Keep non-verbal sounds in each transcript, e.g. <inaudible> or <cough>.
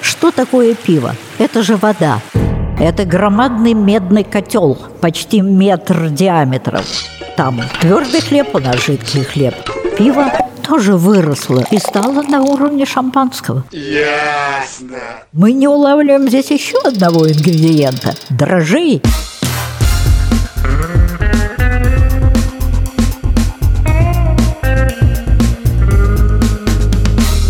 Что такое пиво? Это же вода. Это громадный медный котел, почти метр диаметром. Там твердый хлеб, у нас жидкий хлеб. Пиво тоже выросло и стало на уровне шампанского. Ясно. Мы не улавливаем здесь еще одного ингредиента – дрожжей.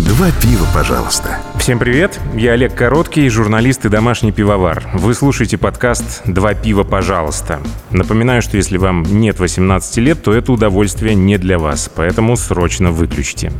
Два пива, пожалуйста. Всем привет, я Олег Короткий, журналист и домашний пивовар. Вы слушаете подкаст «Два пива, пожалуйста». Напоминаю, что если вам нет 18 лет, то это удовольствие не для вас, поэтому срочно выключите.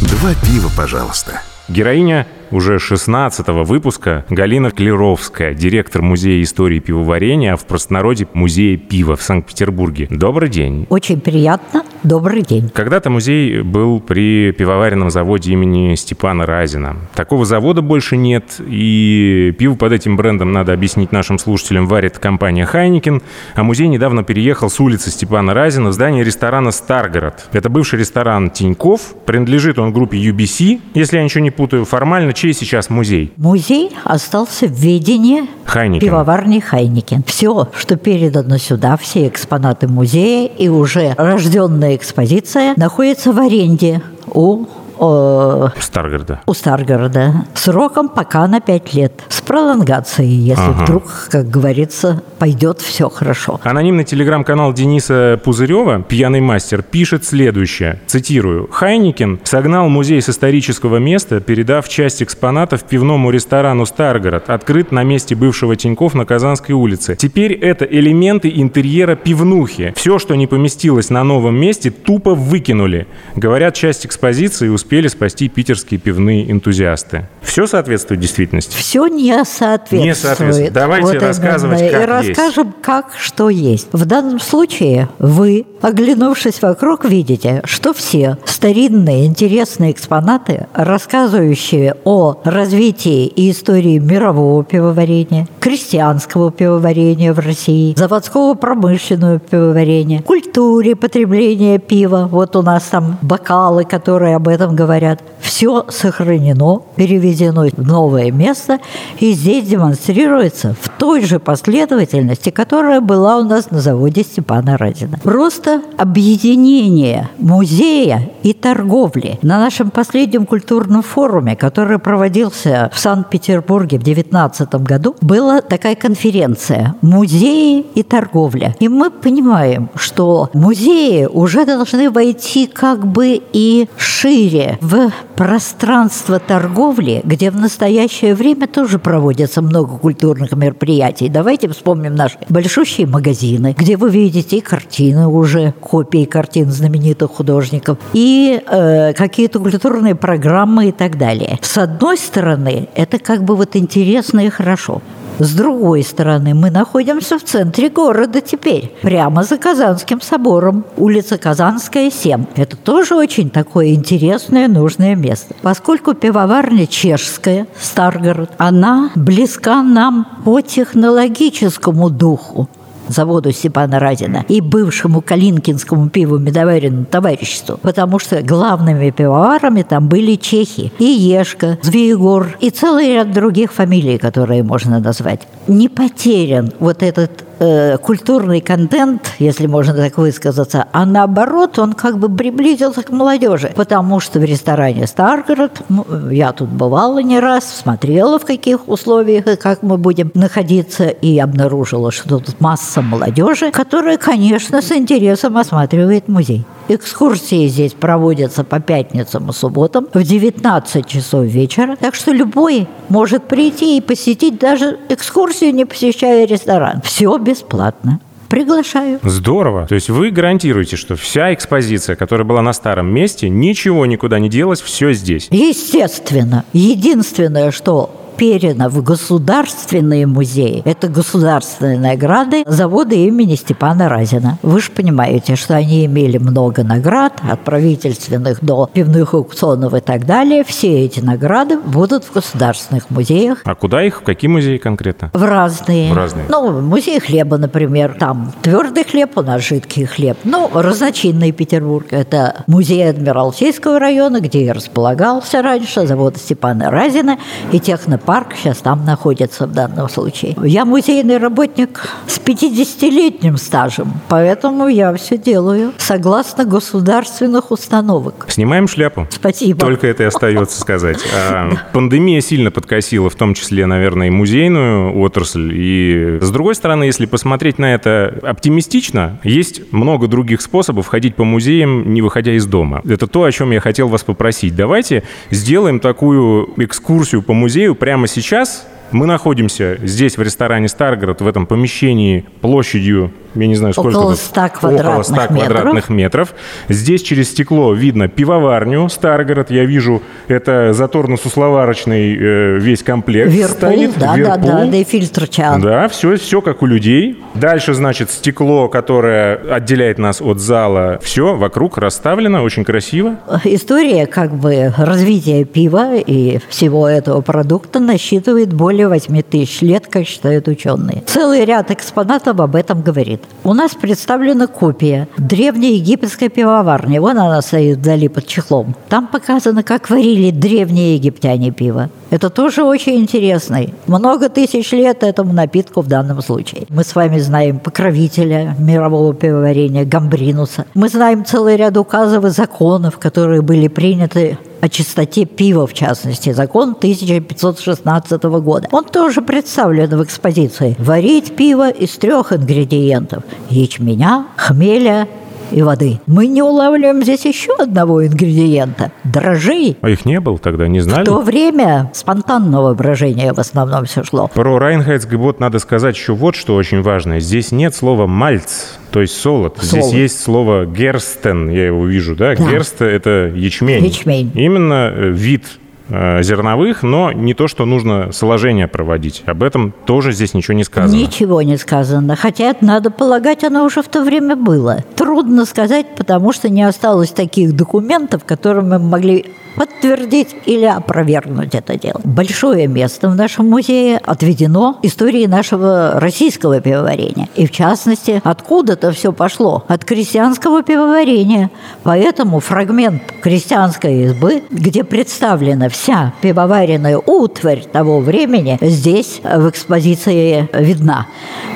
Два пива, пожалуйста. Героиня уже 16-го выпуска Галина Клеровская, директор Музея истории пивоварения, а в простонародье Музея пива в Санкт-Петербурге. Добрый день. Очень приятно. Добрый день. Когда-то музей был при пивоваренном заводе имени Степана Разина. Такого завода больше нет, и пиво под этим брендом, надо объяснить нашим слушателям, варит компания Heineken, а музей недавно переехал с улицы Степана Разина в здание ресторана «Старгород». Это бывший ресторан Тинькофф, принадлежит он группе UBC, если я ничего не путаю. Формально чей сейчас музей? Музей остался в ведении Heineken. пивоварни Heineken. Все, что передано сюда, все экспонаты музея и уже рожденная экспозиция находится в аренде у о, Старгорода. у Старгорода сроком пока на 5 лет с пролонгацией, если Ага. вдруг, как говорится, пойдет все хорошо. Анонимный телеграм-канал Дениса Пузырева «Пьяный мастер» пишет следующее, цитирую, «Хайникин согнал музей с исторического места, передав часть экспонатов пивному ресторану «Старгород», открыт на месте бывшего Тиньков на Казанской улице. Теперь это элементы интерьера пивнухи. Все, что не поместилось на новом месте, тупо выкинули. Говорят, часть экспозиции успели спасти питерские пивные энтузиасты. Все соответствует действительности? Все не соответствует. Не соответствует. Давайте именно. рассказывать, И как расскажем, как что есть. В данном случае вы, оглянувшись вокруг, видите, что все старинные интересные экспонаты, рассказывающие о развитии и истории мирового пивоварения, крестьянского пивоварения в России, заводского промышленного пивоварения, культуре потребления пива. Вот у нас там бокалы, которые об этом говорят. Все сохранено, переведено в новое место, и здесь демонстрируется в той же последовательности, которая была у нас на заводе Степана Разина. Просто объединение музея и торговли. На нашем последнем культурном форуме, который проводился в Санкт-Петербурге в 2019 году, была такая конференция «Музеи и торговля». И мы понимаем, что музеи уже должны войти как бы и шире в пространство торговли, где в настоящее время тоже проводится много культурных мероприятий. Давайте вспомним наши большущие магазины, где вы видите и картины уже, копии картин знаменитых художников, и э, какие-то культурные программы и так далее. С одной стороны, это как бы вот интересно и хорошо. С другой стороны, мы находимся в центре города теперь, прямо за Казанским собором, улица Казанская, 7. Это тоже очень такое интересное, нужное место. Поскольку пивоварня чешская, Старгород, она близка нам по технологическому духу заводу Степана Разина и бывшему Калинкинскому пиву-медоваренному товариществу, потому что главными пивоварами там были чехи. И Ешка, Звигор, и целый ряд других фамилий, которые можно назвать. Не потерян вот этот э, культурный контент, если можно так высказаться, а наоборот, он как бы приблизился к молодежи, потому что в ресторане «Старгород», ну, я тут бывала не раз, смотрела, в каких условиях и как мы будем находиться, и обнаружила, что тут масса молодежи, которая, конечно, с интересом осматривает музей. Экскурсии здесь проводятся по пятницам и субботам в 19 часов вечера, так что любой может прийти и посетить даже экскурсию, не посещая ресторан. Все бесплатно. Приглашаю. Здорово. То есть вы гарантируете, что вся экспозиция, которая была на старом месте, ничего никуда не делась, все здесь. Естественно. Единственное, что передано в государственные музеи. Это государственные награды завода имени Степана Разина. Вы же понимаете, что они имели много наград, от правительственных до пивных аукционов и так далее. Все эти награды будут в государственных музеях. А куда их? В какие музеи конкретно? В разные. В разные. Ну, музей хлеба, например. Там твердый хлеб, у нас жидкий хлеб. Ну, разночинный Петербург. Это музей Адмиралтейского района, где и располагался раньше завод Степана Разина и технопарк парк сейчас там находится в данном случае. Я музейный работник с 50-летним стажем, поэтому я все делаю согласно государственных установок. Снимаем шляпу. Спасибо. Только это и остается сказать. А, пандемия сильно подкосила, в том числе, наверное, и музейную отрасль. И с другой стороны, если посмотреть на это оптимистично, есть много других способов ходить по музеям, не выходя из дома. Это то, о чем я хотел вас попросить. Давайте сделаем такую экскурсию по музею прямо сейчас, мы находимся здесь, в ресторане «Старгород», в этом помещении площадью я не знаю, сколько около тут, 100 квадратных, около 100 метров. квадратных метров. Здесь через стекло видно пивоварню Старгород. Я вижу, это заторно-сусловарочный э, весь комплект Верпул, стоит. да, Верпул. да, да, да, и фильтр чан. Да, все, все как у людей. Дальше, значит, стекло, которое отделяет нас от зала. Все вокруг расставлено, очень красиво. История как бы развития пива и всего этого продукта насчитывает более 8 тысяч лет, как считают ученые. Целый ряд экспонатов об этом говорит. У нас представлена копия древней египетской пивоварни. Вон она стоит вдали под чехлом. Там показано, как варили древние египтяне пиво. Это тоже очень интересно. Много тысяч лет этому напитку в данном случае. Мы с вами знаем покровителя мирового пивоварения Гамбринуса. Мы знаем целый ряд указов и законов, которые были приняты о чистоте пива, в частности, закон 1516 года. Он тоже представлен в экспозиции. Варить пиво из трех ингредиентов – ячменя, хмеля и воды. Мы не улавливаем здесь еще одного ингредиента – дрожжей. А их не было тогда, не знали? В то время спонтанного брожения в основном все шло. Про Райнхайцгебот надо сказать еще вот что очень важное. Здесь нет слова «мальц», то есть солод. Здесь Солод. есть слово «герстен», я его вижу, да? Да. Герст – это ячмень. Ячмень. Именно э, вид зерновых, но не то, что нужно сложение проводить. Об этом тоже здесь ничего не сказано. Ничего не сказано. Хотя, надо полагать, оно уже в то время было. Трудно сказать, потому что не осталось таких документов, которыми мы могли подтвердить или опровергнуть это дело. Большое место в нашем музее отведено истории нашего российского пивоварения. И в частности, откуда-то все пошло? От крестьянского пивоварения. Поэтому фрагмент крестьянской избы, где представлена вся пивоваренная утварь того времени, здесь в экспозиции видна.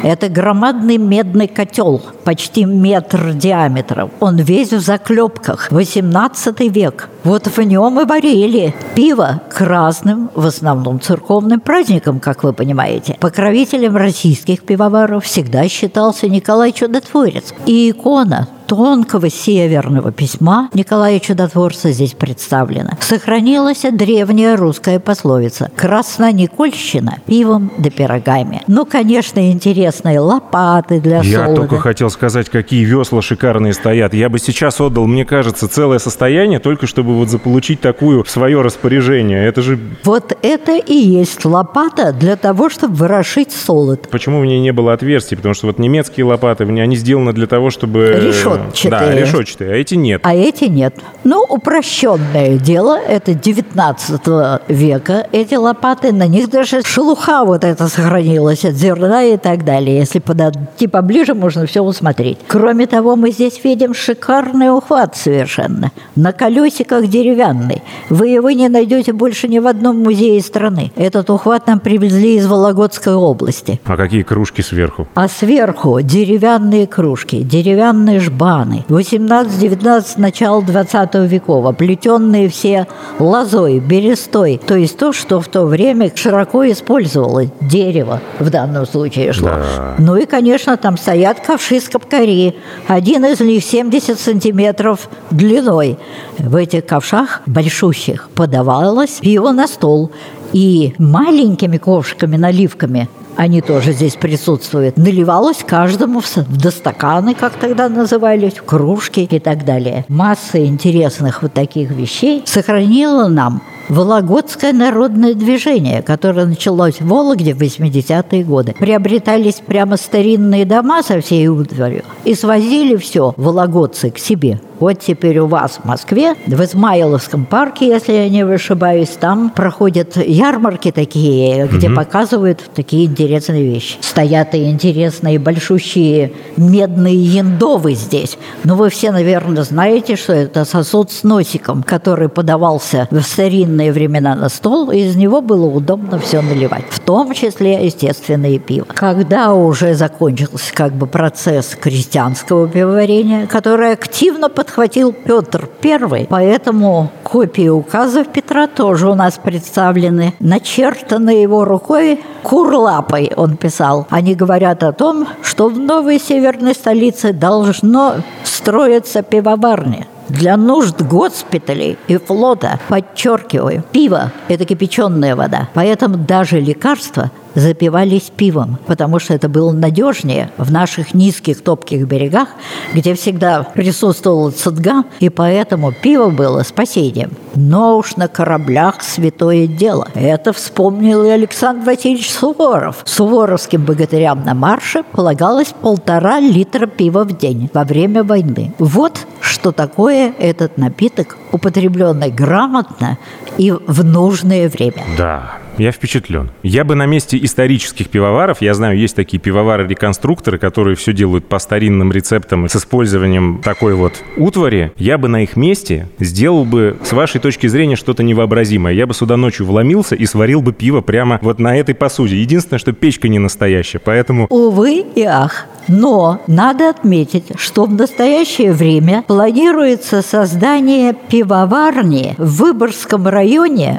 Это громадный медный котел, почти метр диаметром. Он весь в заклепках. 18 век. Вот в нем и варили пиво к разным, в основном церковным праздникам, как вы понимаете. Покровителем российских пивоваров всегда считался Николай Чудотворец. И икона тонкого северного письма Николая Чудотворца здесь представлена. Сохранилась древняя русская пословица «Красна-никольщина пивом да пирогами». Ну, конечно, интересные лопаты для Я солода. только хотел сказать, какие весла шикарные стоят. Я бы сейчас отдал, мне кажется, целое состояние, только чтобы вот заполучить такую в свое распоряжение. Это же... Вот это и есть лопата для того, чтобы ворошить солод. Почему в ней не было отверстий? Потому что вот немецкие лопаты, они сделаны для того, чтобы... Решетчатые. Да, решетчатые, а эти нет. А эти нет. Ну, упрощенное дело, это 19 века. Эти лопаты, на них даже шелуха вот эта сохранилась от зерна и так далее. Если подойти поближе, можно все усмотреть. Кроме того, мы здесь видим шикарный ухват совершенно. На колесиках деревянный. Вы его не найдете больше ни в одном музее страны. Этот ухват нам привезли из Вологодской области. А какие кружки сверху? А сверху деревянные кружки, деревянные жбаны. 18-19, начало 20 веков, оплетенные все лозой, берестой. То есть то, что в то время широко использовалось. Дерево в данном случае шло. Да. Ну и, конечно, там стоят ковши с капкари. Один из них 70 сантиметров длиной. В этих ковшах большущих подавалось пиво на стол. И маленькими ковшиками, наливками они тоже здесь присутствуют. Наливалось каждому в достаканы, как тогда назывались, в кружки и так далее. Масса интересных вот таких вещей сохранила нам Вологодское народное движение, которое началось в Вологде в 80-е годы. Приобретались прямо старинные дома со всей утварью и свозили все вологодцы к себе. Вот теперь у вас в Москве, в Измайловском парке, если я не ошибаюсь, там проходят ярмарки такие, где угу. показывают такие интересные вещи. Стоят и интересные большущие медные яндовы здесь. Но вы все, наверное, знаете, что это сосуд с носиком, который подавался в старинные времена на стол, и из него было удобно все наливать. В том числе, естественно, и пиво. Когда уже закончился как бы процесс крестьянского пивоварения, который активно подхватил Петр I, поэтому копии указов Петра тоже у нас представлены. Начертаны его рукой курлапой, он писал. Они говорят о том, что в новой северной столице должно строиться пивоварня. Для нужд госпиталей и флота, подчеркиваю, пиво – это кипяченая вода. Поэтому даже лекарства запивались пивом, потому что это было надежнее в наших низких топких берегах, где всегда присутствовала цидга, и поэтому пиво было спасением. Но уж на кораблях святое дело. Это вспомнил и Александр Васильевич Суворов. Суворовским богатырям на марше полагалось полтора литра пива в день во время войны. Вот что такое этот напиток, употребленный грамотно и в нужное время. Да, я впечатлен. Я бы на месте исторических пивоваров, я знаю, есть такие пивовары-реконструкторы, которые все делают по старинным рецептам с использованием такой вот утвари, я бы на их месте сделал бы, с вашей точки зрения, что-то невообразимое. Я бы сюда ночью вломился и сварил бы пиво прямо вот на этой посуде. Единственное, что печка не настоящая, поэтому... Увы и ах. Но надо отметить, что в настоящее время планируется создание пивоварни в Выборгском районе,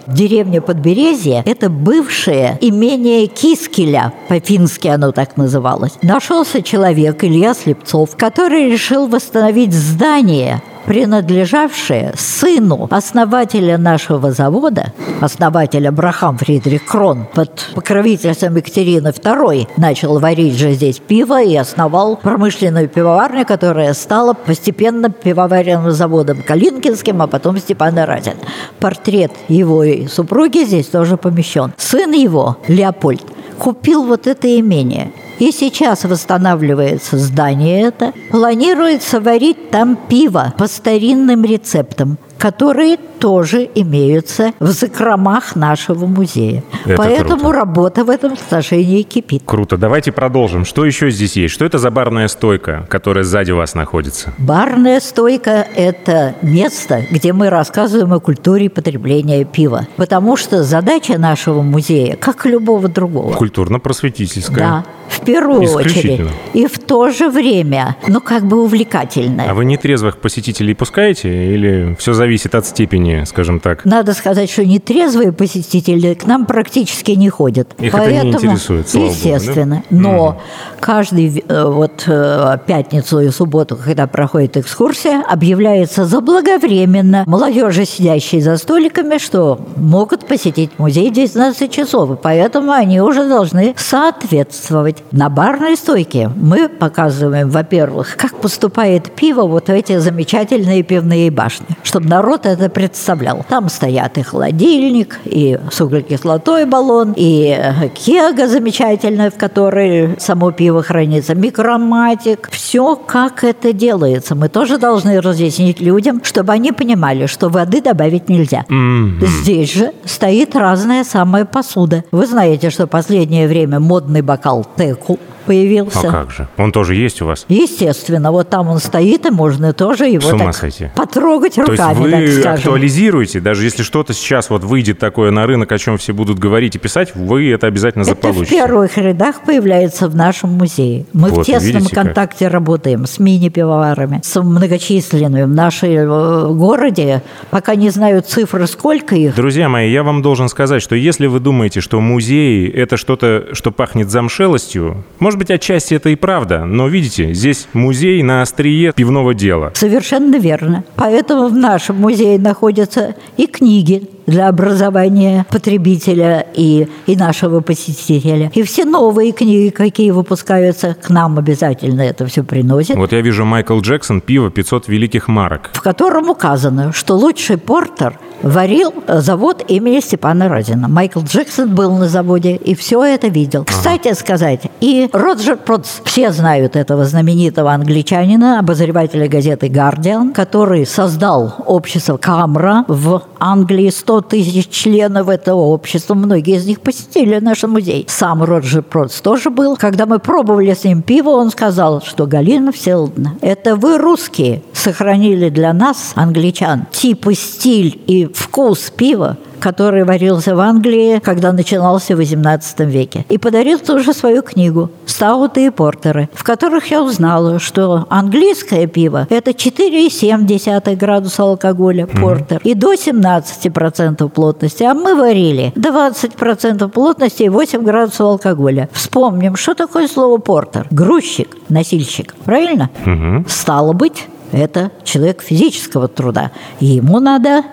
в деревне Подберезье. Это бывшее имение Кискеля, по-фински оно так называлось. Нашелся человек, Илья Слепцов, который решил восстановить здание принадлежавшее сыну основателя нашего завода, основателя Брахам Фридрих Крон, под покровительством Екатерины II начал варить же здесь пиво и основал промышленную пивоварню, которая стала постепенно пивоваренным заводом Калинкинским, а потом Степана Разин. Портрет его и супруги здесь тоже помещен. Сын его, Леопольд, купил вот это имение – и сейчас восстанавливается здание это. Планируется варить там пиво по старинным рецептам которые тоже имеются в закромах нашего музея. Это Поэтому круто. работа в этом отношении кипит. Круто. Давайте продолжим. Что еще здесь есть? Что это за барная стойка, которая сзади вас находится? Барная стойка – это место, где мы рассказываем о культуре потребления пива. Потому что задача нашего музея, как и любого другого. Культурно-просветительская. Да, в первую очередь. И в то же время, ну, как бы увлекательная. А вы нетрезвых посетителей пускаете или все зависит зависит от степени, скажем так. Надо сказать, что нетрезвые посетители к нам практически не ходят. Их Поэтому, это не интересует, слава Естественно. Богу, да? Но mm. каждый э, вот э, пятницу и субботу, когда проходит экскурсия, объявляется заблаговременно молодежи, сидящие за столиками, что могут посетить музей в 19 часов. И поэтому они уже должны соответствовать. На барной стойке мы показываем, во-первых, как поступает пиво вот в эти замечательные пивные башни, чтобы народ это представлял. Там стоят и холодильник, и с углекислотой баллон, и кега замечательная, в которой само пиво хранится, микроматик. Все, как это делается. Мы тоже должны разъяснить людям, чтобы они понимали, что воды добавить нельзя. Mm-hmm. Здесь же стоит разная самая посуда. Вы знаете, что в последнее время модный бокал теку появился. А как же? Он тоже есть у вас? Естественно. Вот там он стоит, и можно тоже его так сойти. потрогать руками, То есть вы актуализируете, даже если что-то сейчас вот выйдет такое на рынок, о чем все будут говорить и писать, вы это обязательно это заполучите. в первых рядах появляется в нашем музее. Мы вот, в тесном видите, контакте как? работаем с мини-пивоварами, с многочисленными. В нашем э, городе пока не знаю цифры, сколько их. Друзья мои, я вам должен сказать, что если вы думаете, что музей – это что-то, что пахнет замшелостью, может может быть, отчасти это и правда, но видите, здесь музей на острие пивного дела. Совершенно верно. Поэтому в нашем музее находятся и книги для образования потребителя и, и нашего посетителя. И все новые книги, какие выпускаются, к нам обязательно это все приносят. Вот я вижу Майкл Джексон «Пиво 500 великих марок». В котором указано, что лучший портер варил завод имени Степана Разина. Майкл Джексон был на заводе и все это видел. Ага. Кстати сказать, и Роджер Протс, все знают этого знаменитого англичанина, обозревателя газеты «Гардиан», который создал общество Камра в Англии, 100 тысяч членов этого общества, многие из них посетили наш музей. Сам Роджер Протс тоже был. Когда мы пробовали с ним пиво, он сказал, что Галина Всеволодовна, это вы, русские, сохранили для нас, англичан, тип стиль и вкус пива, который варился в Англии, когда начинался в XVIII веке. И подарил тоже свою книгу «Стауты и портеры», в которых я узнала, что английское пиво – это 4,7 градуса алкоголя, портер, и до 17% плотности, а мы варили 20% плотности и 8 градусов алкоголя. Вспомним, что такое слово портер? Грузчик, носильщик, правильно? Угу. Стало быть, это человек физического труда. И ему надо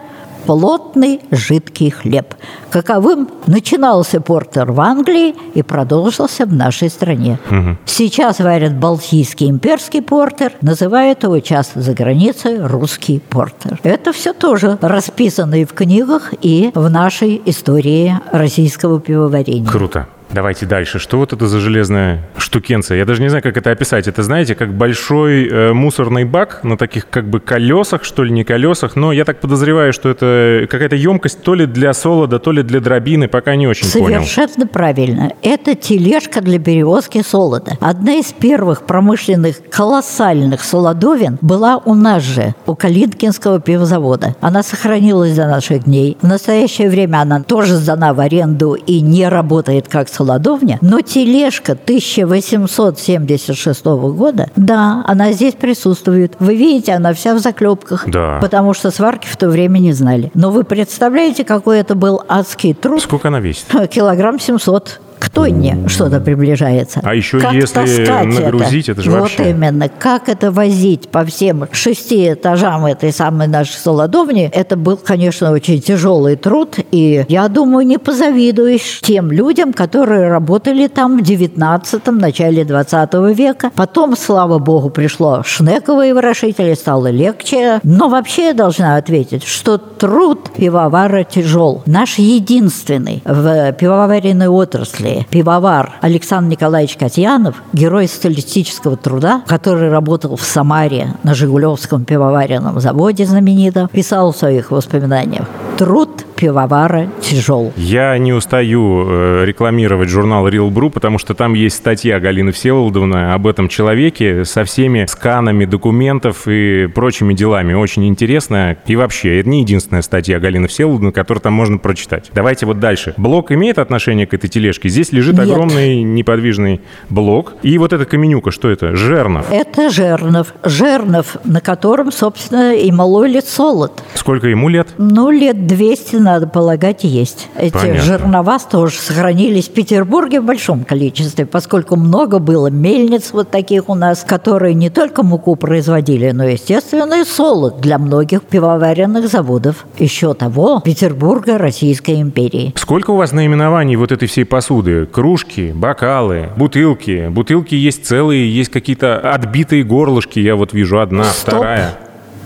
плотный жидкий хлеб. Каковым начинался портер в Англии и продолжился в нашей стране. Угу. Сейчас варят балтийский имперский портер, называют его часто за границей русский портер. Это все тоже расписано и в книгах, и в нашей истории российского пивоварения. Круто. Давайте дальше. Что вот это за железная штукенция? Я даже не знаю, как это описать. Это, знаете, как большой э, мусорный бак на таких как бы колесах, что ли, не колесах. Но я так подозреваю, что это какая-то емкость то ли для солода, то ли для дробины. Пока не очень Совершенно понял. Совершенно правильно. Это тележка для перевозки солода. Одна из первых промышленных колоссальных солодовин была у нас же, у Калинкинского пивзавода. Она сохранилась до наших дней. В настоящее время она тоже сдана в аренду и не работает как солодовин Солодовня, но тележка 1876 года, да, она здесь присутствует. Вы видите, она вся в заклепках. Да. Потому что сварки в то время не знали. Но вы представляете, какой это был адский труд? Сколько она весит? Килограмм 700 к тонне что-то приближается. А еще как если нагрузить, это, это же вот вообще... Вот именно. Как это возить по всем шести этажам этой самой нашей солодовни, это был, конечно, очень тяжелый труд. И я думаю, не позавидуешь тем людям, которые работали там в 19-м, начале 20 века. Потом, слава богу, пришло Шнековые ворошители, стало легче. Но вообще я должна ответить, что труд пивовара тяжел. Наш единственный в пивоваренной отрасли Италии пивовар Александр Николаевич Катьянов, герой социалистического труда, который работал в Самаре на Жигулевском пивоваренном заводе знаменитом, писал в своих воспоминаниях. «Труд пивовара тяжел. Я не устаю э, рекламировать журнал Real Brew, потому что там есть статья Галины Всеволодовны об этом человеке со всеми сканами документов и прочими делами. Очень интересная. И вообще, это не единственная статья Галины Всеволодовны, которую там можно прочитать. Давайте вот дальше. Блок имеет отношение к этой тележке? Здесь лежит Нет. огромный неподвижный блок. И вот эта каменюка, что это? Жернов. Это жернов. Жернов, на котором, собственно, и мололи солод. Сколько ему лет? Ну, лет 200 на надо полагать, есть. Эти Понятно. жернова тоже сохранились в Петербурге в большом количестве, поскольку много было мельниц вот таких у нас, которые не только муку производили, но, естественно, и солод для многих пивоваренных заводов еще того Петербурга Российской империи. Сколько у вас наименований вот этой всей посуды? Кружки, бокалы, бутылки. Бутылки есть целые, есть какие-то отбитые горлышки, я вот вижу одна, Стоп. вторая.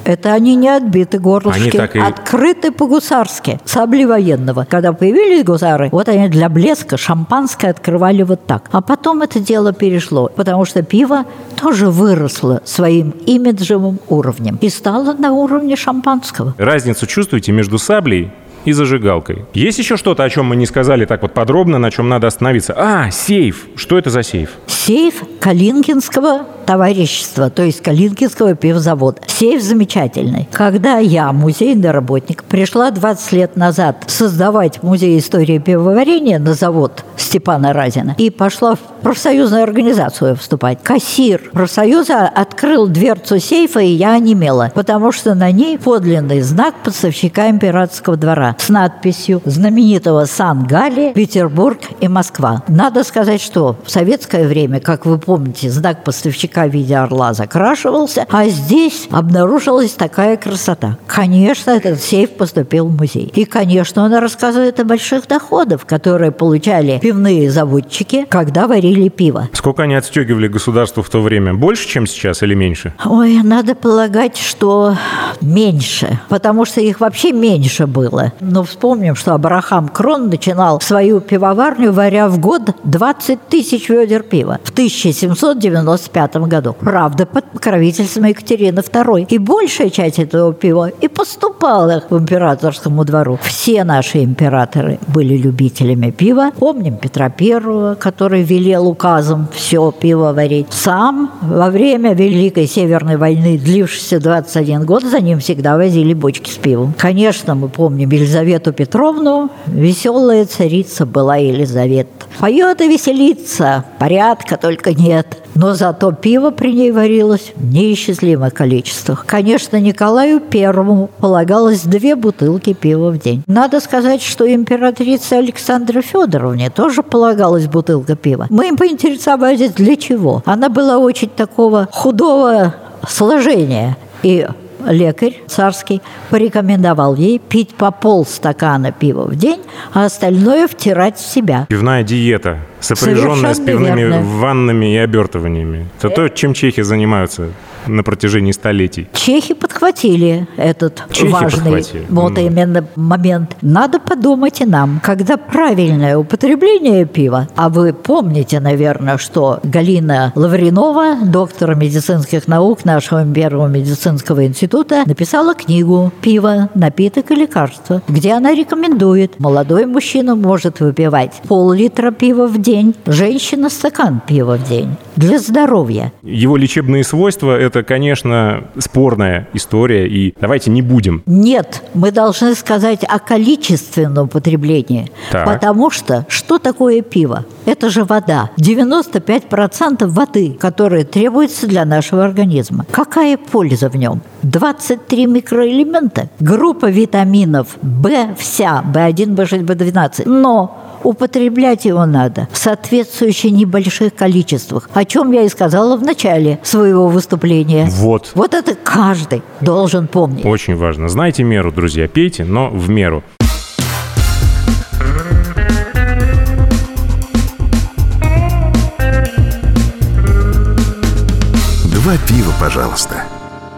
Это они не отбиты горлышки, они и... открыты по-гусарски, сабли военного. Когда появились гусары, вот они для блеска шампанское открывали вот так. А потом это дело перешло, потому что пиво тоже выросло своим имиджевым уровнем и стало на уровне шампанского. Разницу чувствуете между саблей и зажигалкой. Есть еще что-то, о чем мы не сказали так вот подробно, на чем надо остановиться? А, сейф. Что это за сейф? Сейф Калинкинского товарищества, то есть Калинкинского пивзавода. Сейф замечательный. Когда я, музейный работник, пришла 20 лет назад создавать музей истории пивоварения на завод Степана Разина и пошла в профсоюзную организацию вступать, кассир профсоюза открыл дверцу сейфа, и я онемела, потому что на ней подлинный знак поставщика императорского двора с надписью знаменитого Сан-Гали, Петербург и Москва. Надо сказать, что в советское время, как вы помните, знак поставщика в виде орла закрашивался, а здесь обнаружилась такая красота. Конечно, этот сейф поступил в музей. И, конечно, он рассказывает о больших доходах, которые получали пивные заводчики, когда варили пиво. Сколько они отстегивали государству в то время? Больше, чем сейчас или меньше? Ой, надо полагать, что меньше, потому что их вообще меньше было. Но вспомним, что Абрахам Крон начинал свою пивоварню, варя в год 20 тысяч ведер пива в 1795 году. Правда, под покровительством Екатерины II. И большая часть этого пива и поступала в императорскому двору. Все наши императоры были любителями пива. Помним Петра Первого, который велел указом все пиво варить. Сам во время Великой Северной войны, длившейся 21 год, за ним всегда возили бочки с пивом. Конечно, мы помним Елизавету Петровну. Веселая царица была Елизавета. Поет и веселится, порядка только нет. Но зато пиво при ней варилось в неисчислимых количествах. Конечно, Николаю Первому полагалось две бутылки пива в день. Надо сказать, что императрице Александре Федоровне тоже полагалась бутылка пива. Мы им поинтересовались, для чего. Она была очень такого худого сложения. И лекарь царский порекомендовал ей пить по полстакана пива в день, а остальное втирать в себя. Пивная диета, сопряженная с пивными верно. ваннами и обертываниями. Это то, чем чехи занимаются на протяжении столетий. Чехи подхватили этот Чехи важный подхватили. вот mm. именно момент. Надо подумать и нам, когда правильное употребление пива, а вы помните, наверное, что Галина Лавринова, доктор медицинских наук нашего Первого медицинского института, написала книгу «Пиво. Напиток и лекарство», где она рекомендует, молодой мужчина может выпивать пол-литра пива в день, женщина стакан пива в день для здоровья. Его лечебные свойства – это, конечно, спорная история, и давайте не будем. Нет, мы должны сказать о количественном употреблении, так. потому что что такое пиво? Это же вода. 95% воды, которая требуется для нашего организма. Какая польза в нем? 23 микроэлемента, группа витаминов В вся, В1, В6, В12. Но употреблять его надо в соответствующих небольших количествах, о чем я и сказала в начале своего выступления. Вот. Вот это каждый должен помнить. Очень важно. Знайте меру, друзья. Пейте, но в меру. Два пива, пожалуйста.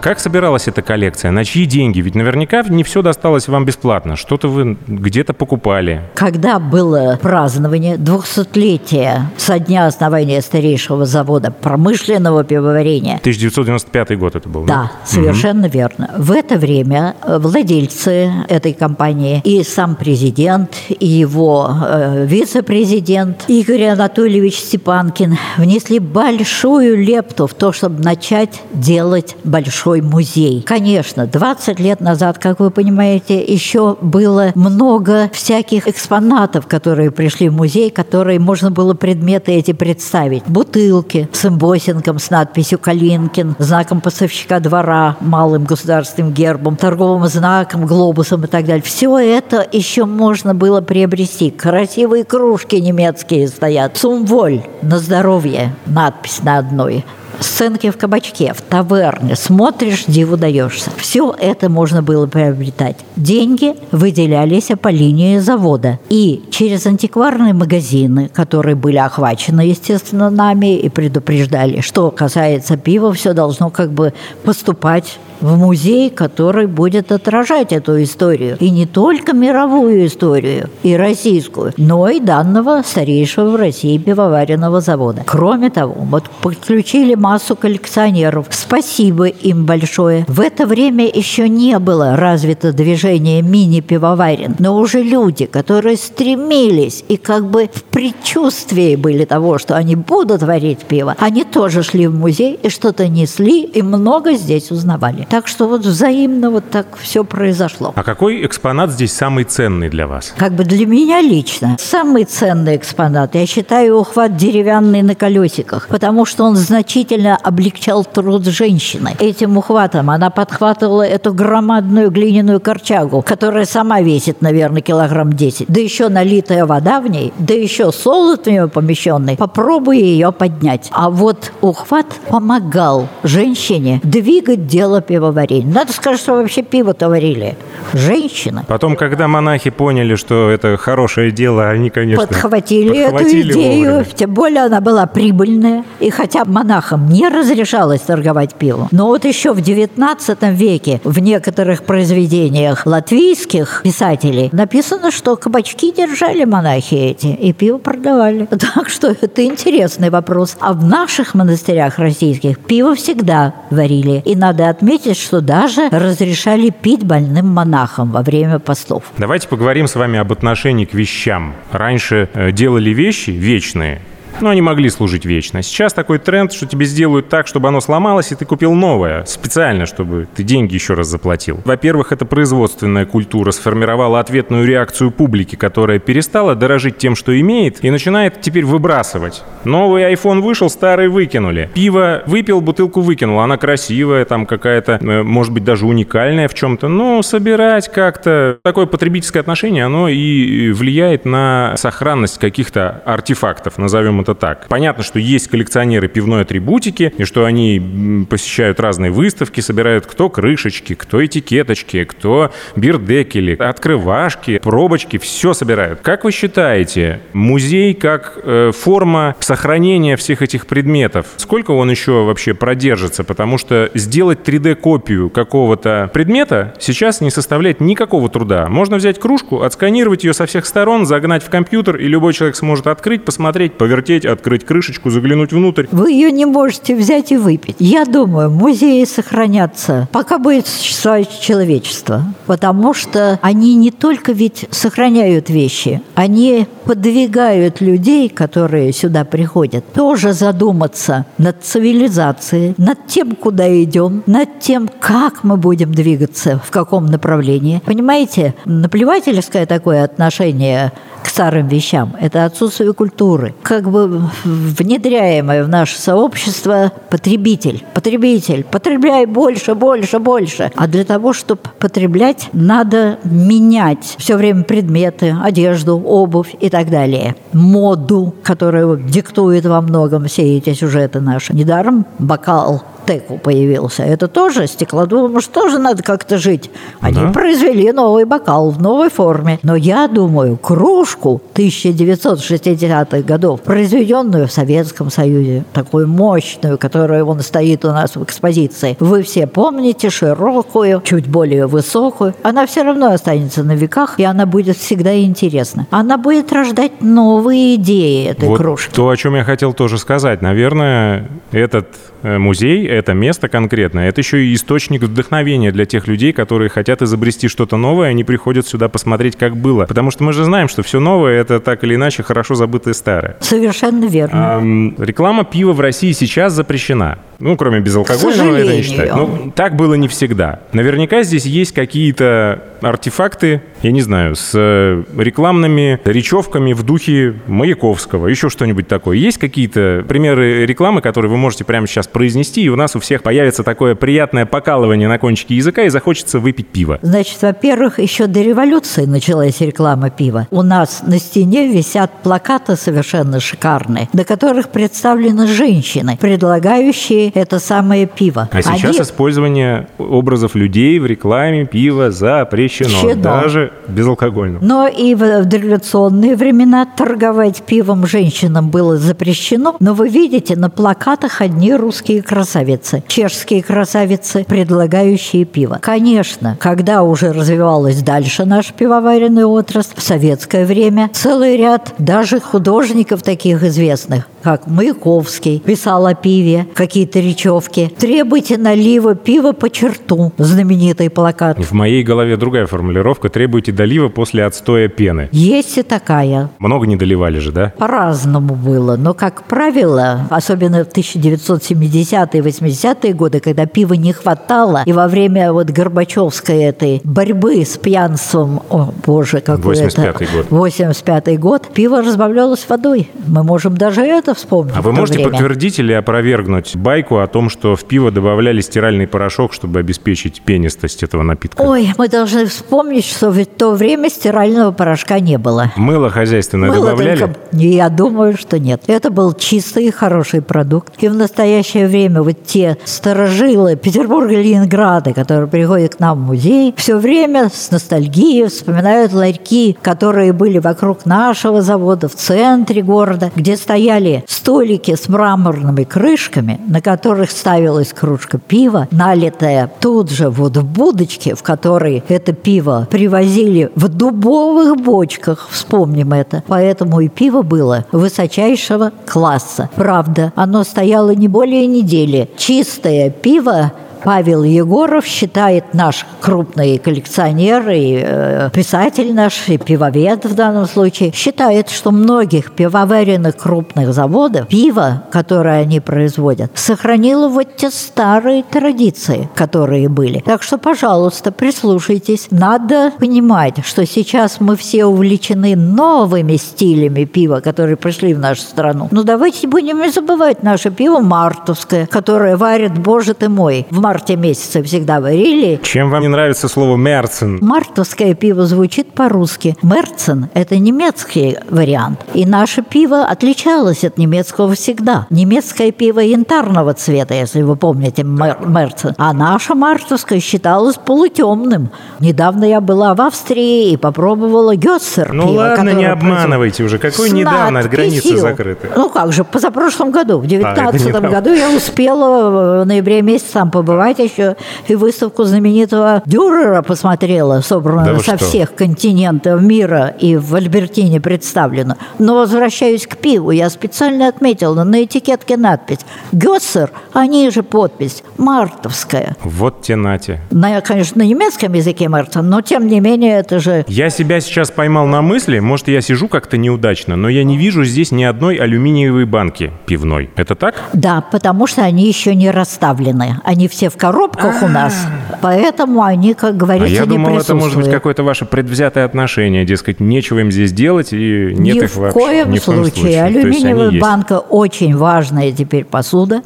Как собиралась эта коллекция? На чьи деньги? Ведь наверняка не все досталось вам бесплатно. Что-то вы где-то покупали. Когда было празднование 200-летия со дня основания старейшего завода промышленного пивоварения. 1995 год это был, да? Да, совершенно угу. верно. В это время владельцы этой компании и сам президент, и его э, вице-президент Игорь Анатольевич Степанкин внесли большую лепту в то, чтобы начать делать большой большой музей. Конечно, 20 лет назад, как вы понимаете, еще было много всяких экспонатов, которые пришли в музей, которые можно было предметы эти представить. Бутылки с эмбоссингом, с надписью «Калинкин», знаком поставщика двора, малым государственным гербом, торговым знаком, глобусом и так далее. Все это еще можно было приобрести. Красивые кружки немецкие стоят. Сумволь на здоровье, надпись на одной сценки в кабачке, в таверне, смотришь, диву даешься. Все это можно было приобретать. Деньги выделялись по линии завода. И через антикварные магазины, которые были охвачены, естественно, нами и предупреждали, что касается пива, все должно как бы поступать в музей, который будет отражать эту историю. И не только мировую историю, и российскую, но и данного старейшего в России пивоваренного завода. Кроме того, вот подключили массу коллекционеров. Спасибо им большое. В это время еще не было развито движение мини-пивоварен, но уже люди, которые стремились и как бы в предчувствии были того, что они будут варить пиво, они тоже шли в музей и что-то несли, и много здесь узнавали. Так что вот взаимно вот так все произошло. А какой экспонат здесь самый ценный для вас? Как бы для меня лично самый ценный экспонат, я считаю, ухват деревянный на колесиках, потому что он значительно облегчал труд женщины. Этим ухватом она подхватывала эту громадную глиняную корчагу, которая сама весит, наверное, килограмм 10, да еще налитая вода в ней, да еще солод в нее помещенный. Попробуй ее поднять. А вот ухват помогал женщине двигать дело пивоварения. Надо сказать, что вообще пиво-то варили женщины. Потом, когда монахи поняли, что это хорошее дело, они, конечно, подхватили, подхватили эту идею. вовремя. Тем более она была прибыльная. И хотя монахам не разрешалось торговать пивом, но вот еще в XIX веке в некоторых произведениях латвийских писателей написано, что кабачки держали монахи эти и пиво продавали. <laughs> Так что это интересный вопрос. А в наших монастырях российских пиво всегда варили. И надо отметить, что даже разрешали пить больным монахам во время постов. Давайте поговорим с вами об отношении к вещам. Раньше э, делали вещи вечные, но они могли служить вечно. Сейчас такой тренд, что тебе сделают так, чтобы оно сломалось, и ты купил новое. Специально, чтобы ты деньги еще раз заплатил. Во-первых, эта производственная культура сформировала ответную реакцию публики, которая перестала дорожить тем, что имеет, и начинает теперь выбрасывать. Новый iPhone вышел, старый выкинули. Пиво выпил, бутылку выкинул. Она красивая, там какая-то, э, может быть, даже уникальная в чем-то. Но собирать как-то... Такое потребительское отношение, оно и влияет на сохранность каких-то артефактов, назовем это так. Понятно, что есть коллекционеры пивной атрибутики, и что они посещают разные выставки, собирают кто крышечки, кто этикеточки, кто бирдекели, открывашки, пробочки, все собирают. Как вы считаете, музей как э, форма сохранения всех этих предметов, сколько он еще вообще продержится? Потому что сделать 3D-копию какого-то предмета сейчас не составляет никакого труда. Можно взять кружку, отсканировать ее со всех сторон, загнать в компьютер, и любой человек сможет открыть, посмотреть, повертеть, открыть крышечку, заглянуть внутрь. Вы ее не можете взять и выпить. Я думаю, музеи сохранятся, пока будет существовать человечество. Потому что они не только ведь сохраняют вещи, они подвигают людей, которые сюда приходят, тоже задуматься над цивилизацией, над тем, куда идем, над тем, как мы будем двигаться, в каком направлении. Понимаете, наплевательское такое отношение к старым вещам – это отсутствие культуры. Как бы внедряемое в наше сообщество потребитель. Потребитель. Потребляй больше, больше, больше. А для того, чтобы потреблять, надо менять все время предметы, одежду, обувь и так далее. Моду, которая диктует во многом все эти сюжеты наши. Недаром бокал Теку появился. Это тоже стеклодувам, что тоже надо как-то жить. Они Да. произвели новый бокал в новой форме. Но я думаю, кружку 1960-х годов, произведенную в Советском Союзе, такую мощную, которая вон стоит у нас в экспозиции, вы все помните, широкую, чуть более высокую, она все равно останется на веках, и она будет всегда интересна. Она будет рождать новые идеи этой Вот кружки. то, о чем я хотел тоже сказать. Наверное, этот музей, это место конкретно, это еще и источник вдохновения для тех людей, которые хотят изобрести что-то новое, они приходят сюда посмотреть, как было. Потому что мы же знаем, что все новое — это так или иначе хорошо забытое старое. Совершенно верно. Ам, реклама пива в России сейчас запрещена. Ну, кроме безалкогольного, это не считать. Ну, так было не всегда. Наверняка здесь есть какие-то артефакты, я не знаю, с э, рекламными речевками в духе Маяковского, еще что-нибудь такое. Есть какие-то примеры рекламы, которые вы можете прямо сейчас произнести, и у нас у всех появится такое приятное покалывание на кончике языка, и захочется выпить пиво. Значит, во-первых, еще до революции началась реклама пива. У нас на стене висят плакаты совершенно шикарные, на которых представлены женщины, предлагающие это самое пиво. А сейчас Они- использование образов людей в рекламе пива запрещено, Запрещено. даже безалкогольного. Но и в в дореволюционные времена торговать пивом женщинам было запрещено. Но вы видите, на плакатах одни русские красавицы, чешские красавицы, предлагающие пиво. Конечно, когда уже развивалась дальше наша пивоваренная отрасль, в советское время целый ряд даже художников таких известных, как Маяковский, писал о пиве, какие-то речевки. Требуйте налива пива по черту. Знаменитый плакат. В моей голове другая формулировка. Требуйте долива после отстоя пены. Есть и такая. Много не доливали же, да? По-разному было. Но, как правило, особенно в 1970-е 80-е годы, когда пива не хватало, и во время вот Горбачевской этой борьбы с пьянством, о боже, какой 85-й это... год. 85-й год. Пиво разбавлялось водой. Мы можем даже это вспомнить. А вы можете время. подтвердить или опровергнуть байку о том, что в пиво добавляли стиральный порошок, чтобы обеспечить пенистость этого напитка? Ой, мы должны вспомнить, что в то время стирального порошка не было. Мыло хозяйственное Мыло добавляли? только- Я думаю, что нет. Это был чистый и хороший продукт. И в настоящее время вот те сторожилы Петербурга и Ленинграда, которые приходят к нам в музей, все время с ностальгией вспоминают ларьки, которые были вокруг нашего завода в центре города, где стояли столики с мраморными крышками, на которых ставилась кружка пива, налитая тут же вот в будочке, в которой это пиво привозили в дубовых бочках, вспомним это. Поэтому и пиво было высочайшего класса. Правда, оно стояло не более недели. Чистое пиво Павел Егоров считает наш крупный коллекционер и э, писатель наш, и пивовед в данном случае, считает, что многих пивоваренных крупных заводов пиво, которое они производят, сохранило вот те старые традиции, которые были. Так что, пожалуйста, прислушайтесь. Надо понимать, что сейчас мы все увлечены новыми стилями пива, которые пришли в нашу страну. Но давайте будем не забывать наше пиво мартовское, которое варит, боже ты мой, в марте месяце всегда варили. Чем вам не нравится слово «мерцен»? Мартовское пиво звучит по-русски. Мерцен – это немецкий вариант. И наше пиво отличалось от немецкого всегда. Немецкое пиво янтарного цвета, если вы помните мер- Мерцен. А наше мартовское считалось полутемным. Недавно я была в Австрии и попробовала Гёссер Ну пиво, ладно, не обманывайте уже. Какой недавно границы закрыты? Ну как же, позапрошлом году, в это 19 недавно. году я успела в ноябре месяце там побывать еще и выставку знаменитого Дюрера посмотрела, Да собранную вы со что? всех континентов мира и в Альбертине представлена. Но возвращаюсь к пиву, я специально отметила на этикетке надпись «Гёссер», а ниже подпись «Мартовская». Вот те нате. На, конечно, на немецком языке Мартин, но тем не менее это же Я себя сейчас поймал на мысли, может, я сижу как-то неудачно, но я не вижу здесь ни одной алюминиевой банки пивной. Это так? Да, потому что они еще не расставлены. Они все в коробках у нас. Поэтому они, как А говорится, я не думал, это может быть какое-то ваше предвзятое отношение, дескать, нечего им здесь делать, и нет Ни их вообще. коем Ни в коем случае. они Алюминиевая банка очень важная теперь посуда,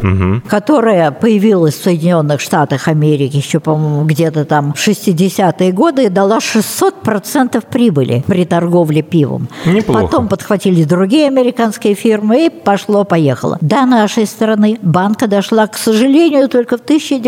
которая появилась в Соединенных Штатах Америки еще, по-моему, где-то там в 60-е годы и дала 600% прибыли при торговле пивом. Неплохо. Потом подхватили другие американские фирмы и пошло-поехало. До нашей страны банка дошла, к сожалению, только в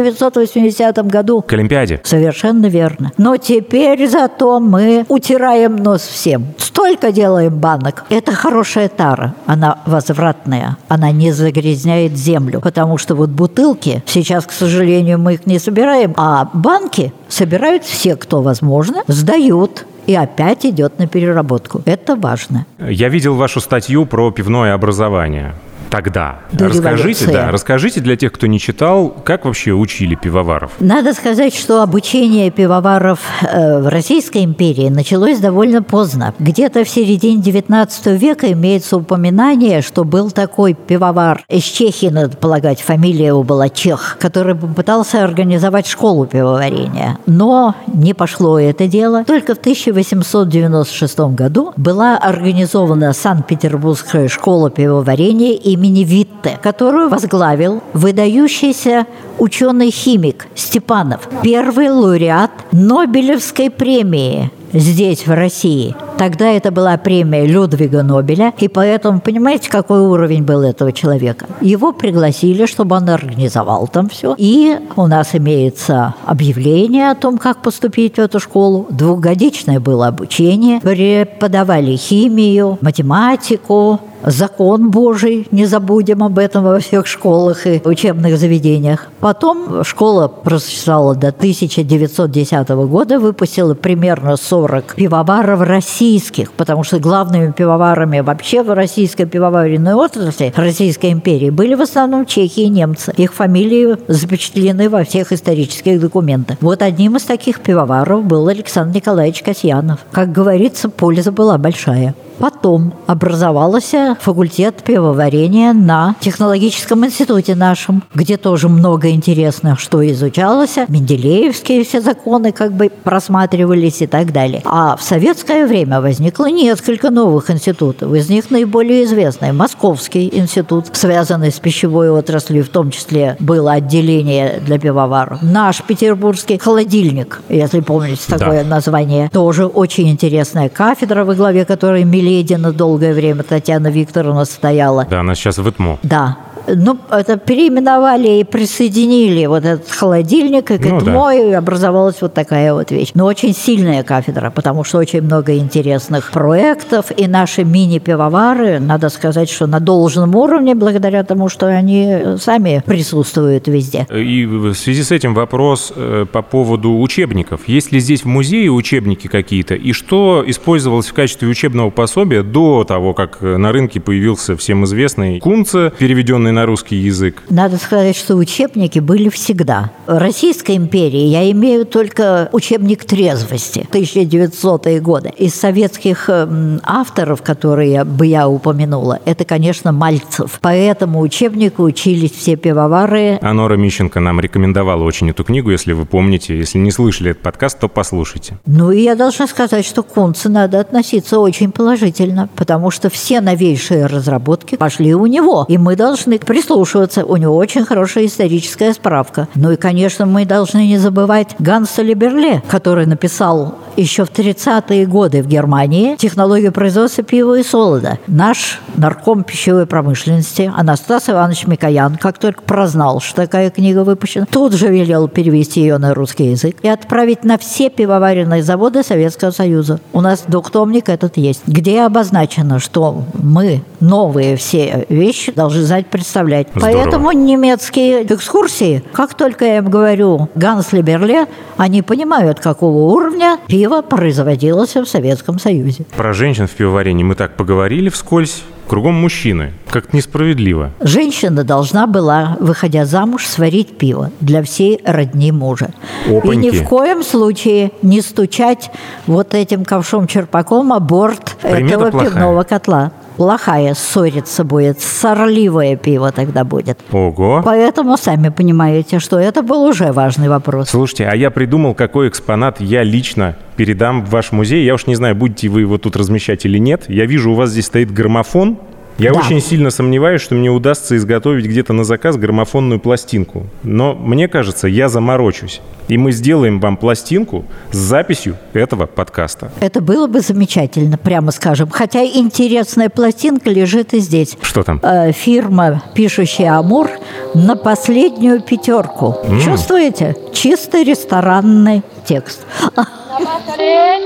1980 году. К Олимпиаде. Совершенно верно. Но теперь зато мы утираем нос всем. Столько делаем банок. Это хорошая тара. Она возвратная. Она не загрязняет землю. Потому что вот бутылки, сейчас, к сожалению, мы их не собираем, а банки собирают все, кто возможно, сдают. И опять идет на переработку. Это важно. Я видел вашу статью про пивное образование. Тогда. До расскажите, революции. да, расскажите для тех, кто не читал, как вообще учили пивоваров. Надо сказать, что обучение пивоваров э, в Российской империи началось довольно поздно. Где-то в середине XIX века имеется упоминание, что был такой пивовар из Чехии, надо полагать, фамилия его была Чех, который попытался организовать школу пивоварения. Но не пошло это дело. Только в 1896 году была организована Санкт-Петербургская школа пивоварения имени Витте, которую возглавил выдающийся ученый-химик Степанов, первый лауреат Нобелевской премии здесь, в России. Тогда это была премия Людвига Нобеля, и поэтому, понимаете, какой уровень был этого человека? Его пригласили, чтобы он организовал там все. И у нас имеется объявление о том, как поступить в эту школу. Двухгодичное было обучение. Преподавали химию, математику, закон Божий, не забудем об этом во всех школах и учебных заведениях. Потом школа просуществовала до 1910 года, выпустила примерно 40 пивоваров российских, потому что главными пивоварами вообще в российской пивоваренной отрасли Российской империи были в основном чехи и немцы. Их фамилии запечатлены во всех исторических документах. Вот одним из таких пивоваров был Александр Николаевич Касьянов. Как говорится, польза была большая. Потом образовался факультет пивоварения на технологическом институте нашем, где тоже много интересного, что изучалось. Менделеевские все законы как бы просматривались и так далее. А в советское время возникло несколько новых институтов. Из них наиболее известный Московский институт, связанный с пищевой отраслью, в том числе было отделение для пивоваров. Наш петербургский холодильник, если помните такое да. название, тоже очень интересная кафедра, во главе которой Миледина долгое время Татьяна Викторовна стояла. Да, она сейчас в ИТМО. Да, ну, это переименовали и присоединили вот этот холодильник и к ну, этому, да. и образовалась вот такая вот вещь. Но очень сильная кафедра, потому что очень много интересных проектов, и наши мини-пивовары, надо сказать, что на должном уровне, благодаря тому, что они сами присутствуют везде. И в связи с этим вопрос э, по поводу учебников. Есть ли здесь в музее учебники какие-то, и что использовалось в качестве учебного пособия до того, как на рынке появился всем известный Кунце, переведенный на русский язык? Надо сказать, что учебники были всегда. В Российской империи я имею только учебник трезвости 1900-е годы. Из советских эм, авторов, которые бы я упомянула, это, конечно, Мальцев. По этому учебнику учились все пивовары. А Нора Мищенко нам рекомендовала очень эту книгу, если вы помните. Если не слышали этот подкаст, то послушайте. Ну и я должна сказать, что к Кунцу надо относиться очень положительно, потому что все новейшие разработки пошли у него. И мы должны прислушиваться. У него очень хорошая историческая справка. Ну и, конечно, мы должны не забывать Ганса Либерле, который написал еще в 30-е годы в Германии технологию производства пива и солода. Наш нарком пищевой промышленности Анастас Иванович Микоян, как только прознал, что такая книга выпущена, тут же велел перевести ее на русский язык и отправить на все пивоваренные заводы Советского Союза. У нас двухтомник этот есть, где обозначено, что мы новые все вещи должны знать представлять. Здорово. Поэтому немецкие экскурсии, как только я им говорю Ганс Либерле, они понимают, какого уровня пиво производилось в Советском Союзе. Про женщин в пивоварении мы так поговорили вскользь. Кругом мужчины. Как-то несправедливо. Женщина должна была, выходя замуж, сварить пиво для всей родни мужа. Опаньки. И ни в коем случае не стучать вот этим ковшом-черпаком о борт Примета этого плохая. пивного котла плохая ссориться будет, сорливое пиво тогда будет. Ого. Поэтому сами понимаете, что это был уже важный вопрос. Слушайте, а я придумал, какой экспонат я лично передам в ваш музей. Я уж не знаю, будете вы его тут размещать или нет. Я вижу, у вас здесь стоит граммофон. Я да. очень сильно сомневаюсь, что мне удастся изготовить где-то на заказ граммофонную пластинку. Но мне кажется, я заморочусь. И мы сделаем вам пластинку с записью этого подкаста. Это было бы замечательно, прямо скажем. Хотя интересная пластинка лежит и здесь. Что там? Э, фирма, пишущая «Амур» на последнюю пятерку. Mm. Чувствуете? Чисто ресторанный текст. <laughs> На последнюю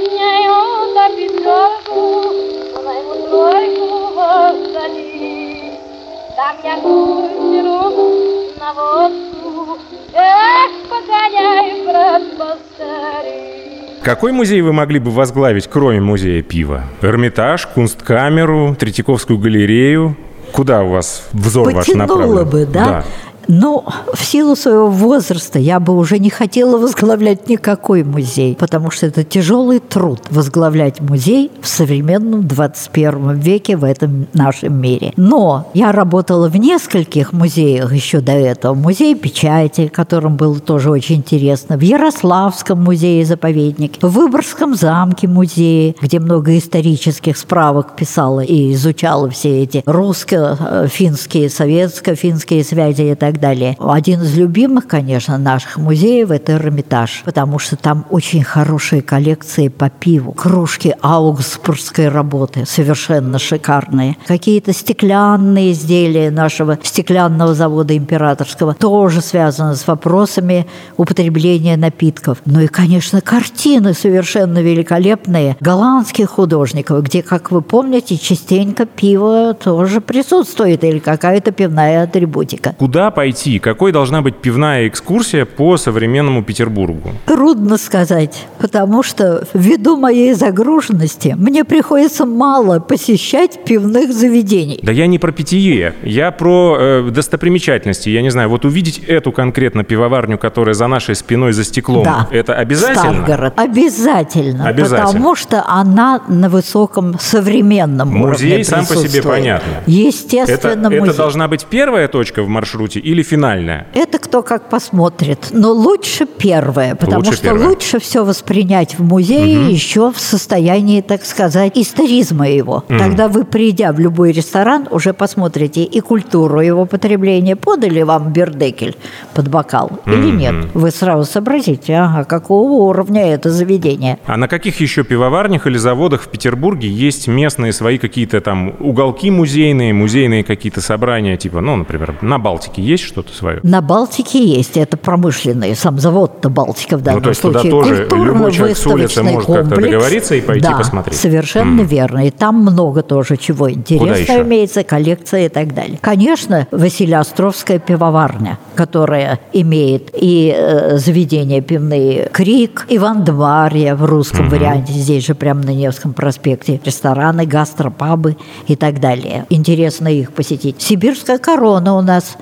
пятерку там я кучеру на водку, эх, погоняй, брат, поскорей. Какой музей вы могли бы возглавить, кроме музея пива? Эрмитаж, Кунсткамеру, Третьяковскую галерею? Куда у вас взор Потянуло ваш направлен? бы, да? да. Но в силу своего возраста я бы уже не хотела возглавлять никакой музей, потому что это тяжелый труд возглавлять музей в современном 21 веке в этом нашем мире. Но я работала в нескольких музеях еще до этого. Музей печати, которым было тоже очень интересно, в Ярославском музее-заповедник, в Выборгском замке музее, где много исторических справок писала и изучала все эти русско-финские, советско-финские связи и так далее. Один из любимых, конечно, наших музеев – это Эрмитаж, потому что там очень хорошие коллекции по пиву. Кружки аугсбургской работы, совершенно шикарные. Какие-то стеклянные изделия нашего стеклянного завода императорского тоже связаны с вопросами употребления напитков. Ну и, конечно, картины совершенно великолепные голландских художников, где, как вы помните, частенько пиво тоже присутствует или какая-то пивная атрибутика. Куда пойти? Какой должна быть пивная экскурсия по современному Петербургу? Трудно сказать, потому что ввиду моей загруженности мне приходится мало посещать пивных заведений. Да я не про питье, я про э, достопримечательности. Я не знаю, вот увидеть эту конкретно пивоварню, которая за нашей спиной за стеклом, Да. это обязательно? Старгород. Обязательно. Обязательно. Потому что она на высоком современном Музей уровне сам по себе понятно. Это, Естественно, это музей. должна быть первая точка в маршруте или финальная? Это кто как посмотрит. Но лучше первое, потому Лучше что первое. лучше все воспринять в музее еще в состоянии, так сказать, историзма его. Тогда вы, придя в любой ресторан, уже посмотрите и культуру его потребления. Подали вам бердекель под бокал или нет? Вы сразу сообразите, ага, какого уровня это заведение. А на каких еще пивоварнях или заводах в Петербурге есть местные свои какие-то там уголки музейные, музейные какие-то собрания, типа, ну, например, на Балтике есть что-то свое? На Балтике есть, это промышленный, сам завод-то Балтика в данном Ну, то есть туда случае. тоже любой человек с улицы может как-то договориться и пойти да, посмотреть. совершенно верно. И там много тоже чего интересного имеется, коллекция и так далее. Конечно, Василиостровская пивоварня, которая имеет и э, заведения пивные «Крик», «Иван Дварья» в русском варианте, здесь же прямо на Невском проспекте, рестораны, гастропабы и так далее. Интересно их посетить. «Сибирская корона» у нас,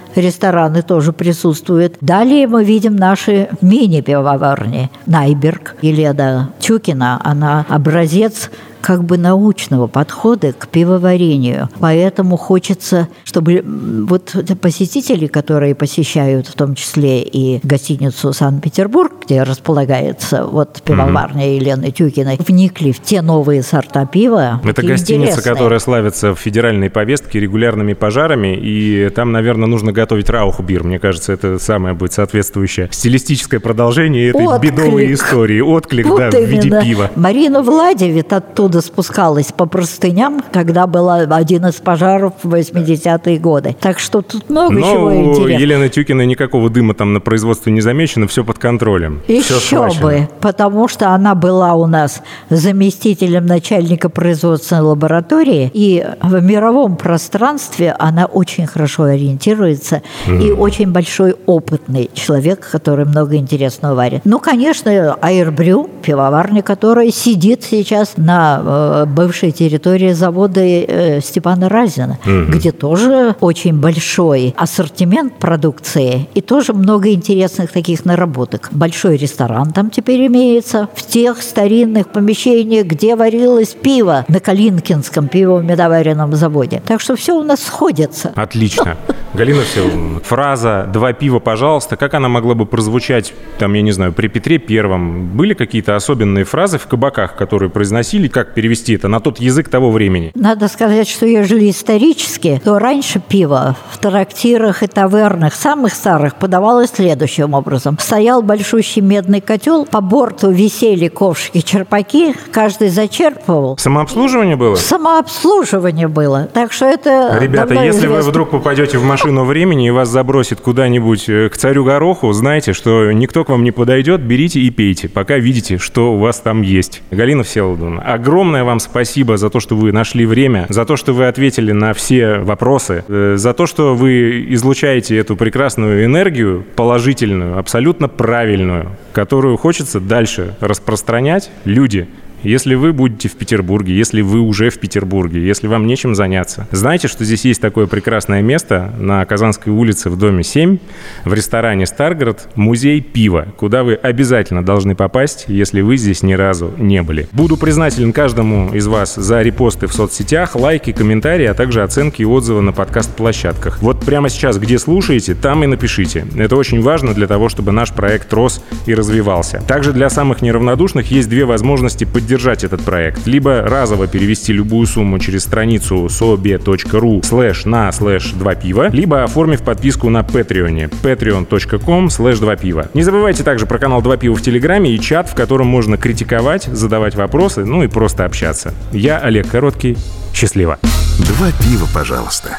рестораны тоже присутствуют. Далее мы видим наши мини-пивоварни. Найберг, Елена Чукина, она образец как бы научного подхода к пивоварению. Поэтому хочется, чтобы вот посетители, которые посещают в том числе и гостиницу «Санкт-Петербург», где располагается вот пивоварня Елены Тюкиной, вникли в те новые сорта пива. Это гостиница, интересные. которая славится в федеральной повестке регулярными пожарами, и там, наверное, нужно готовить раухбир. Мне кажется, это самое будет соответствующее стилистическое продолжение этой Отклик. бедовой истории. Отклик, Вот да, в виде именно. пива. Марина Владевит оттуда спускалась по простыням, когда был один из пожаров в 80-е годы. Так что тут много Но чего у интересного. Елены Тюкиной никакого дыма там на производстве не замечено, все под контролем. Еще бы, потому что она была у нас заместителем начальника производственной лаборатории, и в мировом пространстве она очень хорошо ориентируется и очень большой опытный человек, который много интересного варит. Ну, конечно, Аирбрю, пивоварня, которая сидит сейчас на э, бывшей территории завода э, Степана Разина, где тоже очень большой ассортимент продукции и тоже много интересных таких наработок. Большой ресторан там теперь имеется в тех старинных помещениях, где варилось пиво на Калинкинском пиво-медоваренном заводе. Так что все у нас сходится. Отлично. Галина Всеволодовна, фраза «два пива, пожалуйста», как она могла бы прозвучать, там, я не знаю, при Петре Первом? Были какие-то особенные фразы в кабаках, которые произносили? Как перевести это на тот язык того времени? Надо сказать, что ежели исторически, то раньше пиво в трактирах и тавернах самых старых подавалось следующим образом. Стоял большущий медный котел, по борту висели ковшики-черпаки, каждый зачерпывал. Самообслуживание было? Самообслуживание было. Так что это Ребята, если вы известно. вдруг попадете в машину времени и вас забросит куда-нибудь э, к царю Гороху, знайте, что никто к вам не подойдет, берите и пейте, пока видите, что у вас там есть. Галина Всеволодовна, огромное вам спасибо за то, что вы нашли время, за то, что вы ответили на все вопросы, э, за то, что вы излучаете эту прекрасную энергию, положительную, абсолютно правильную, которую хочется дальше распространять. Люди, если вы будете в Петербурге, если вы уже в Петербурге, если вам нечем заняться, знайте, что здесь есть такое прекрасное место на Казанской улице в доме 7, в ресторане «Старгород», музей пива, куда вы обязательно должны попасть, если вы здесь ни разу не были. Буду признателен каждому из вас за репосты в соцсетях, лайки, комментарии, а также оценки и отзывы на подкаст-площадках. Вот прямо сейчас, где слушаете, там и напишите. Это очень важно для того, чтобы наш проект рос и развивался. Также для самых неравнодушных есть две возможности поддержать поддержать этот проект. Либо разово перевести любую сумму через страницу sobe.ru слэш на слэш 2 пива, либо оформив подписку на Patreon patreon.com слэш 2 пива. Не забывайте также про канал 2 пива в Телеграме и чат, в котором можно критиковать, задавать вопросы, ну и просто общаться. Я Олег Короткий. Счастливо. Два пива, пожалуйста.